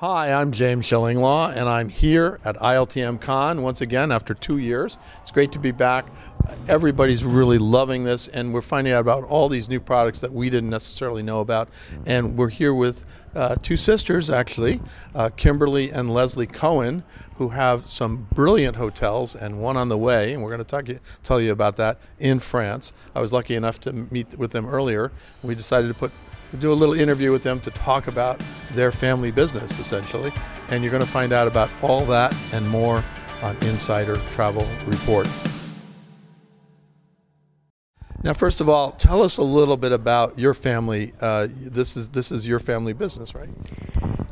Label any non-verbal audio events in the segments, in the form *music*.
Hi, I'm James Shillinglaw, and I'm here at ILTM Cannes once again after two years. It's great to be back. Everybody's really loving this, and we're finding out about all these new products that we didn't necessarily know about. And we're here with uh, two sisters, actually, uh, Kimberley and Leslie Cohen, who have some brilliant hotels and one on the way. And we're going to tell you about that in France. I was lucky enough to meet with them earlier. We decided to put do a little interview with them to talk about their family business, essentially. And you're going to find out about all that and more on Insider Travel Report. Now, first of all, tell us a little bit about your family. Uh, this is this is your family business, right?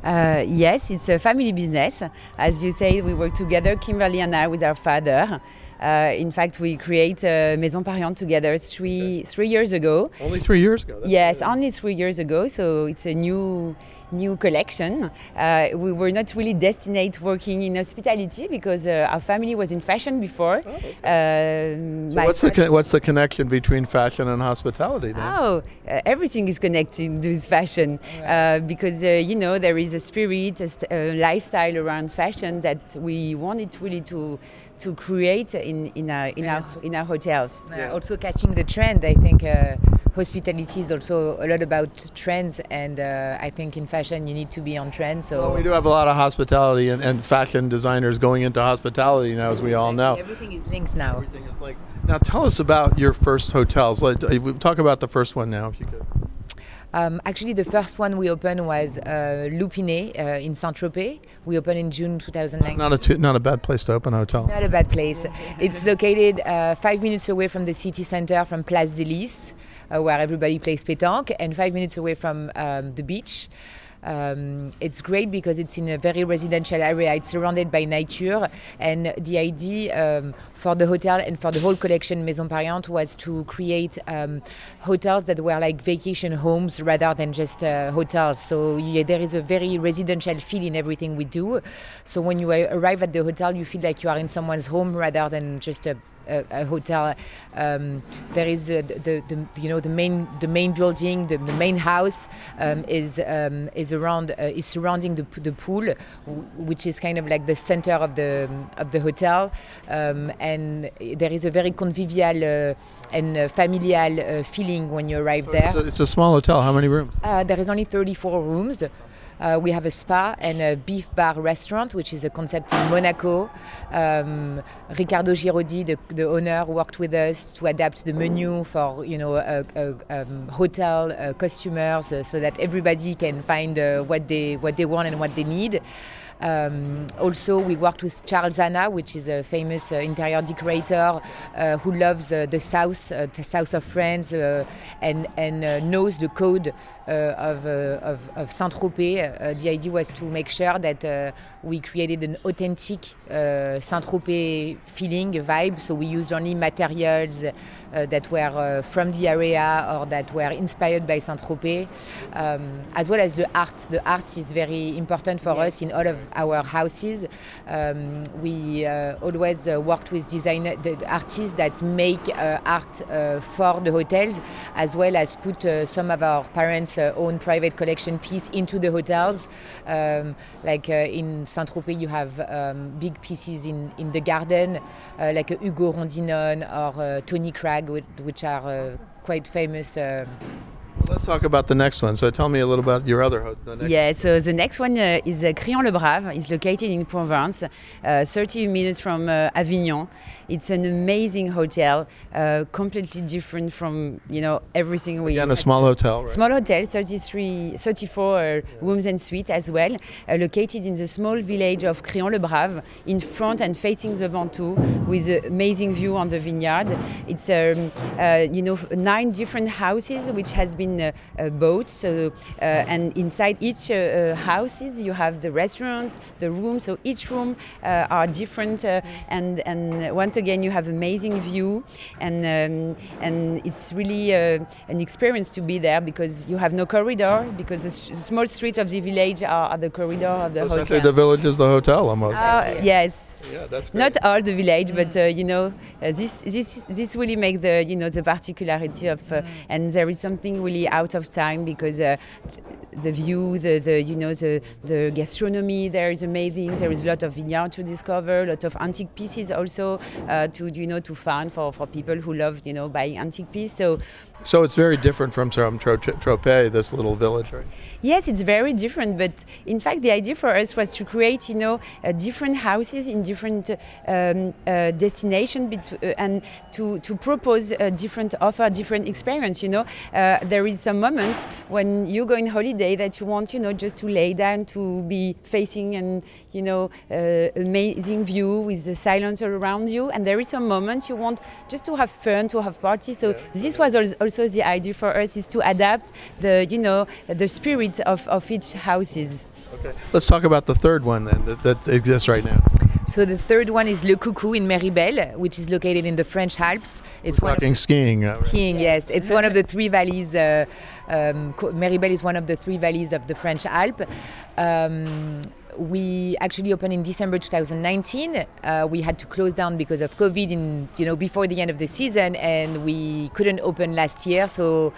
Uh, yes, it's a family business. As you say, we work together, Kimberley and I, with our father. Uh, in fact, we create Maisons Pariente together three three years ago. Only three years ago. That's yes, good. only three years ago. So it's a new new collection. Uh, we were not really destined working in hospitality because uh, our family was in fashion before. Oh, okay. uh, so what's the con- what's the connection between fashion and hospitality? Then? Oh, uh, everything is connected *laughs* with fashion uh, because uh, you know there is a spirit, a, st- a, lifestyle around fashion that we wanted really to to create in in our in our in our hotels. Yeah. Also catching the trend, I think hospitality is also a lot about trends, and uh, I think in fashion you need to be on trend. So well, we do have a lot of hospitality and, and, fashion designers going into hospitality now, as we all know. Everything is linked now. Everything is linked. Now, tell us about your first hotels. Like, talk about the first one now, if you could. Um, actually, the first one we opened was uh, Lou Pinet uh, in Saint Tropez. We opened in June 2009. Not a too, not a bad place to open a hotel. Not a bad place. It's located uh, five minutes away from the city center, from Place des Lices, uh, where everybody plays pétanque, and five minutes away from um, the beach. Um, it's great because it's in a very residential area. It's surrounded by nature, and the idea um, for the hotel and for the whole collection Maisons Pariente was to create um, hotels that were like vacation homes rather than just uh, hotels. So yeah, there is a very residential feel in everything we do. So when you arrive at the hotel, you feel like you are in someone's home rather than just a a, hotel. Um, there is the, the, the, you know the main the main building, the, the main house um, is um, is around uh, is surrounding the, the pool, which is kind of like the center of the of the hotel, um, and there is a very convivial uh, and uh, familial uh, feeling when you arrive so there. It's a, it's a, small hotel. How many rooms? Uh, there is only 34 rooms. Uh, we have a spa and a beef bar restaurant, which is a concept in Monaco. Um, Riccardo Giraudi, the, the, owner, worked with us to adapt the menu for you know a, a, um, hotel uh, customers, uh, so that everybody can find uh, what they what they want and what they need. Um, also, we worked with Charles Zana, which is a famous uh, interior decorator uh, who loves uh, the south, uh, the south of France, uh, and and uh, knows the code of, of, of Saint Tropez. the idea was to make sure that we created an authentic Saint Tropez feeling, vibe. So we used only materials that were from the area or that were inspired by Saint Tropez, um, as well as the art. The art is very important for yes. us in all of our houses. Um, we uh, always uh, worked with designer, artists that make uh, art for the hotels, as well as put some of our parents' own private collection piece into the hotels. Um, like in Saint Tropez, you have um, big pieces in, in the garden, like Ugo Rondinone or Tony Cragg, which are quite famous. Let's talk about the next one. So tell me a little about your other hotel. Yeah, so the next one uh, is uh, Crillon-le-Brave. It's located in Provence, uh, 30 minutes from uh, Avignon. It's an amazing hotel, uh, completely different from you know everything we. Again, a small hotel. Right? Small hotel, 33, 34 uh, rooms and suites as well, located in the small village of Crillon-le-Brave, in front and facing the Ventoux, with an amazing view on the vineyard. It's um, you know nine different houses which has been uh, uh, boats. So, uh, and inside each houses, you have the restaurant, the room. So each room are different, and and once again, you have amazing view, and um, and it's really an experience to be there because you have no corridor because the small street of the village are, are the corridor of the so hotel. the village is the hotel almost. Uh, yes. Yeah, that's great. Not all the village, mm. but uh, you know, uh, this this this really make the you know the particularity of, uh, mm. and there is something really out of time because uh, the view, the, the you know the the gastronomy there is amazing. There is a lot of vineyard to discover, a lot of antique pieces also uh, to you know to find for, for people who love you know buying antique pieces. So So it's very different from from Tropez, this little village, right? Yes, it's very different. But in fact, the idea for us was to create, you know, uh, different houses in different um, uh, destination uh, and to, to propose a different offer, different experience. You know, uh, there is some moments when you go on holiday that you want, you know, just to lay down, to be facing and you know, uh, amazing view with the silence around you. And there is some moment you want just to have fun, to have party. So this was also the idea for us is to adapt the, you know, the spirit of, of each houses. Okay. Let's talk about the third one then that, that exists right now. So the third one is Le Coucou in Méribel, which is located in the French Alps. It's We're talking skiing. Uh, skiing, yes. It's one of the three valleys. Uh, um, Méribel is one of the three valleys of the French Alps. Um, we actually opened in December 2019. Uh, we had to close down because of COVID in you know before the end of the season, and we couldn't open last year. So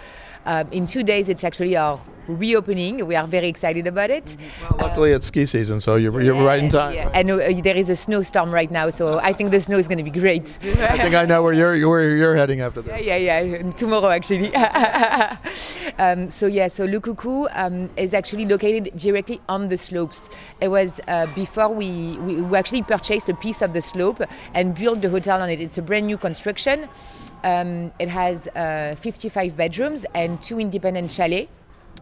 uh, in two days, it's actually our reopening. We are very excited about it. Well, luckily, it's ski season, so you're, you're yeah, right in time. Yeah. And uh, there is a snowstorm right now, so I think the snow is going to be great. I think I know where you're where you're heading after that. Yeah, yeah, yeah. *laughs* Tomorrow, actually. *laughs* um, so yeah, so Le Coucou um, is actually located directly on the slopes. It was uh, before we, we we actually purchased a piece of the slope and built the hotel on it. It's a brand new construction. Um, it has uh, 55 bedrooms and two independent chalets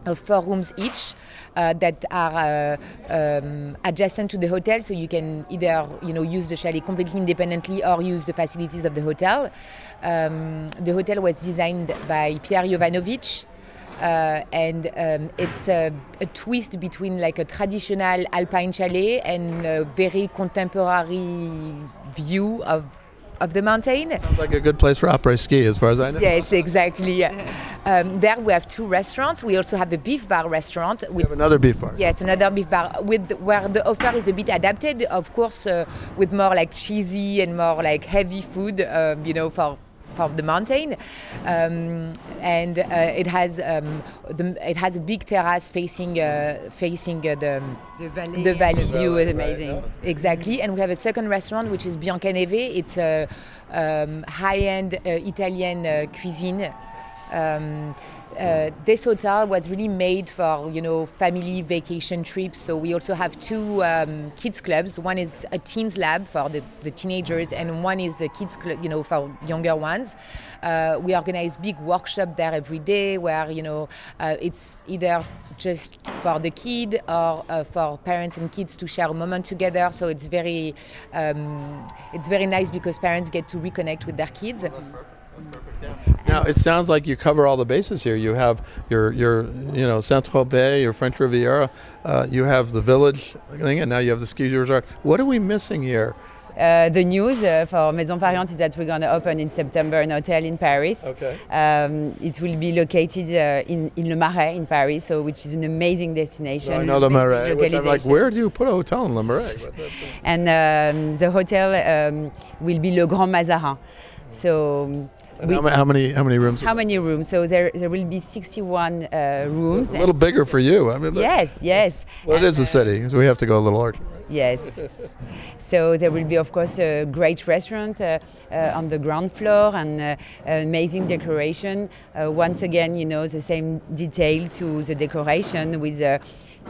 of four rooms each uh, that are uh, um, adjacent to the hotel. So you can either you know use the chalet completely independently or use the facilities of the hotel. Um, the hotel was designed by Pierre Yovanovitch uh, and um, it's a, a, twist between like a traditional alpine chalet and a very contemporary view of of the mountain. Sounds like a good place for après ski, as far as I know. Yes, exactly. Um, there we have two restaurants. We also have the beef bar restaurant. With, have another beef bar. Yes, another beef bar with where the offer is a bit adapted, of course, uh, with more like cheesy and more like heavy food. Uh, you know, for of the mountain, um, and uh, it has um, the, it has a big terrace facing uh, facing uh, the the valley. The valley view is amazing. Right. Exactly, and we have a second restaurant which is Biancaneve. It's a um, high-end uh, Italian uh, cuisine. Um, uh, this hotel was really made for you know family vacation trips. So we also have two um, kids clubs. One is a teens lab for the, the teenagers, and one is the kids club, you know, for younger ones. Uh, we organize big workshop there every day, where you know uh, it's either just for the kid or uh, for parents and kids to share a moment together. So it's very um, it's very nice because parents get to reconnect with their kids. Now it sounds like you cover all the bases here. You have your your you know Saint Tropez, your French Riviera. Uh, you have the village thing, and now you have the ski resort. What are we missing here? Uh, the news uh, for Maisons Pariente is that we're going to open in September an hotel in Paris. Okay. Um, it will be located uh, in, in Le Marais in Paris, so which is an amazing destination. I know Le Marais. I'm like, where do you put a hotel in Le Marais? and um, the hotel um, will be Le Grand Mazarin. So we, how, how, many how many rooms? How many rooms? So there there will be 61 uh, rooms. A little bigger for you. I mean. Yes, yes. Well, and, it is a city, so we have to go a little larger. Yes. so there will be, of course, a great restaurant uh, uh, on the ground floor and uh, amazing decoration. Uh, once again, you know, the same detail to the decoration with uh,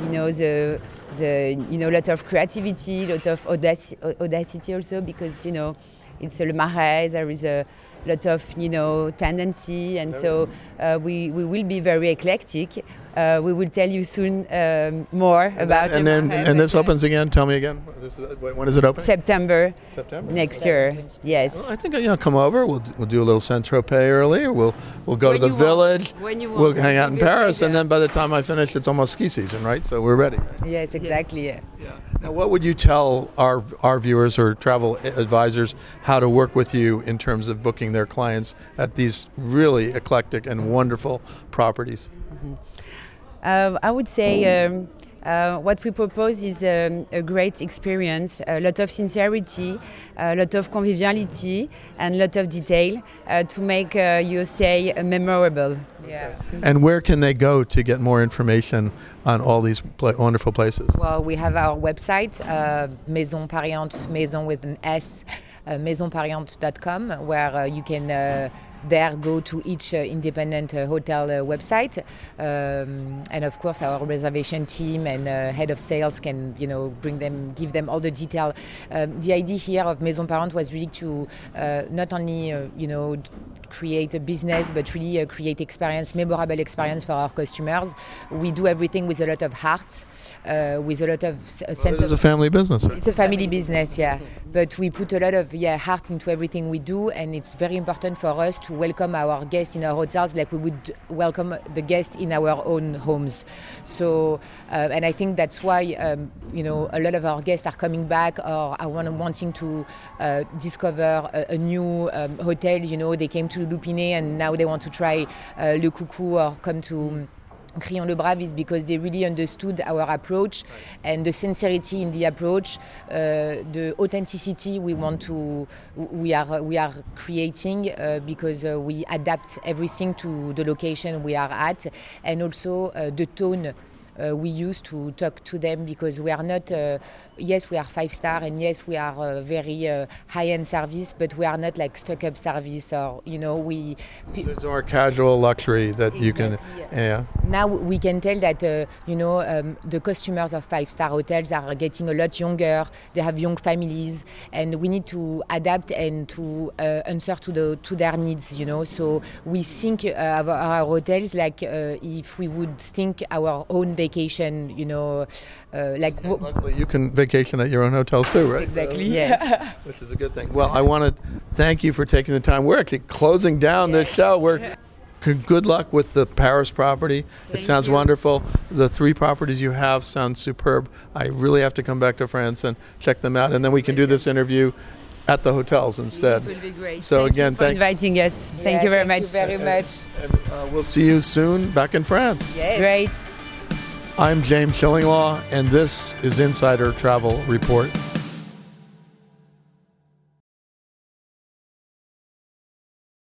you know the the you know a lot of creativity, a lot of audaci- audacity also because you know it's a Le Marais. There is a lot of you know tendency, and so uh, we we will be very eclectic. Uh, we will tell you soon um, more and about. and then and this opens again. Tell me again. Is, when is it open? September. September next year. Yes. Well, I think you know, come over. We'll we'll do a little Saint Tropez earlier. We'll we'll go when to the village. Want. we'll hang out in Paris, and then by the time I finish, it's almost ski season, right? So we're ready. Yes, exactly. Yes. Yeah. Now, what would you tell our our viewers or travel advisors how to work with you in terms of booking their clients at these really eclectic and wonderful properties? Mm-hmm. Uh, I would say um, uh, what we propose is um, a great experience, a lot of sincerity, a lot of conviviality, and a lot of detail uh, to make uh, your stay memorable. Yeah. And where can they go to get more information on all these pla- wonderful places? Well, we have our website, uh, Maisons Pariente, Maison with an S, uh, maisonspariente.com, where uh, you can uh, there go to each uh, independent hotel website, um, and of course our reservation team and head of sales can you know bring them, give them all the detail. Um, the idea here of Maisons Pariente was really to not only you know create a business, but really uh, create experience, memorable experience for our customers. We do everything with a lot of heart, uh, with a lot of sense It is a family business. right? It's a family business, yeah. But we put a lot of yeah heart into everything we do, and it's very important for us to welcome our guests in our hotels like we would welcome the guests in our own homes. So, uh, and I think that's why um, you know a lot of our guests are coming back or are wanting to uh, discover a, a new um, hotel. You know, they came to Lou Pinet and now they want to try uh, Le Coucou or come to. Crillon Le Brave is because they really understood our approach and the sincerity in the approach, uh, the authenticity we want to we are we are creating uh, because uh, we adapt everything to the location we are at and also uh, the tone uh, we use to talk to them because we are not uh, yes we are five star and yes we are uh, very uh, high end service but we are not like stuck up service or you know we So it's more casual luxury that you can, Exactly, yeah. now we can tell that uh, you know um, the customers of five star hotels are getting a lot younger. They have young families and we need to adapt and to uh, answer to the to their needs you know. So we think uh, our, our hotels like uh, if we would think our own vacation you know uh, like w- Luckily, you can vacation at your own hotels too, right? exactly Yes. *laughs* Which is a good thing. Well, I want to thank you for taking the time. We're actually closing down this show. We're good luck with the Paris property. it sounds you. wonderful. The three properties you have sound superb. I really have to come back to France and check them out, and then we can do this interview at the hotels instead. It will be great. So again, Thank again, you for thank- inviting us. Thank Yeah, you very thank much. you very much And uh, we'll see you soon back in France. Great. I'm James Shillinglaw, and this is Insider Travel Report.